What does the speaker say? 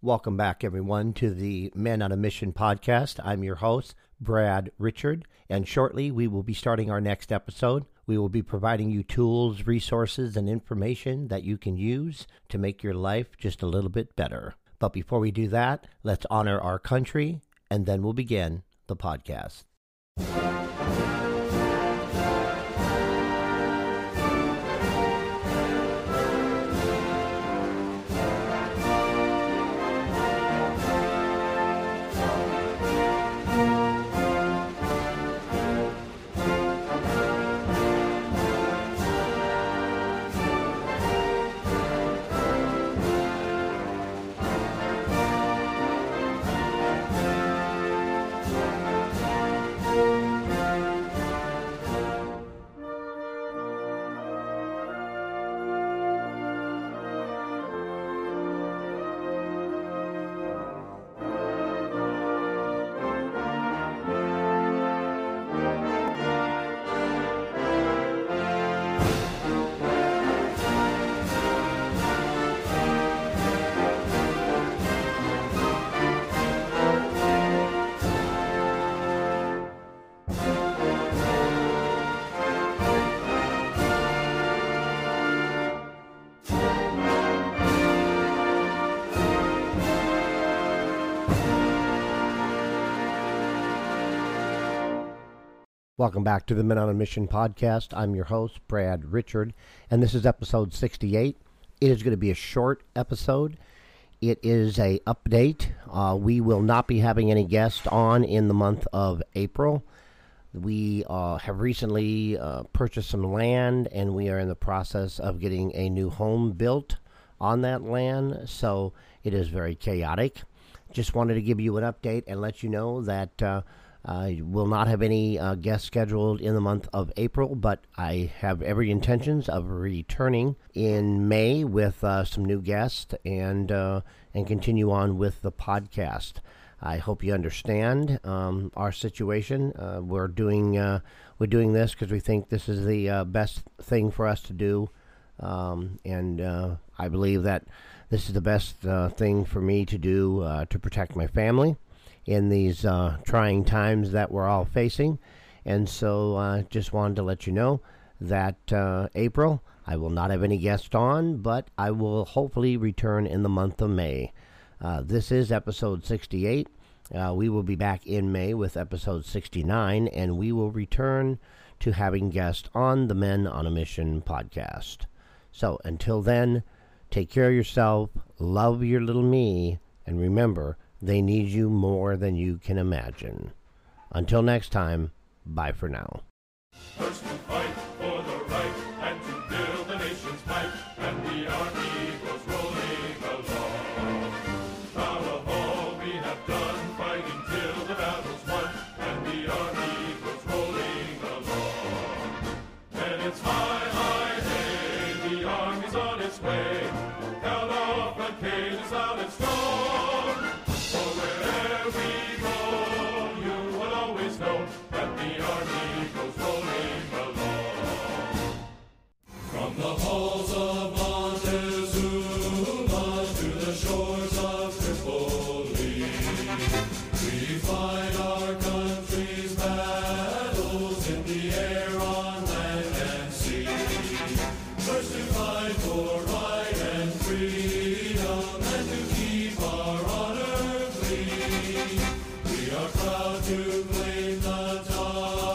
Welcome back, everyone, to the Men on a Mission podcast. I'm your host, Brad Richard, and shortly we will be starting our next episode. We will be providing you tools, resources, and information that you can use to make your life just a little bit better. But before we do that, let's honor our country, and then we'll begin the podcast. Welcome back to the Men on a Mission podcast. I'm your host, Brad Richard, and this is episode 68. It is going to be a short episode. It is a update. Uh, we will not be having any guests on in the month of April. We uh, have recently uh, purchased some land, and we are in the process of getting a new home built on that land. So it is very chaotic. Just wanted to give you an update and let you know that uh, I will not have any uh, guests scheduled in the month of April, but I have every intentions of returning in May with uh, some new guests and uh, and continue on with the podcast. I hope you understand um, our situation. Uh, we're doing uh, we're doing this because we think this is the uh, best thing for us to do, um, and I believe that this is the best thing for me to do to protect my family in these uh, trying times that we're all facing. And so uh, just wanted to let you know that uh, April, I will not have any guests on, but I will hopefully return in the month of May. Uh, this is episode 68. Uh, we will be back in May with episode 69, and we will return to having guests on the Men on a Mission podcast. So until then, take care of yourself, love your little me, and remember, they need you more than you can imagine. Until next time, bye for now. First to fight for the right and to build the nation's might, and rolling along. Proud of all we have done, fighting till the battle's won, and rolling along. And it's high. We are proud to claim the dawn.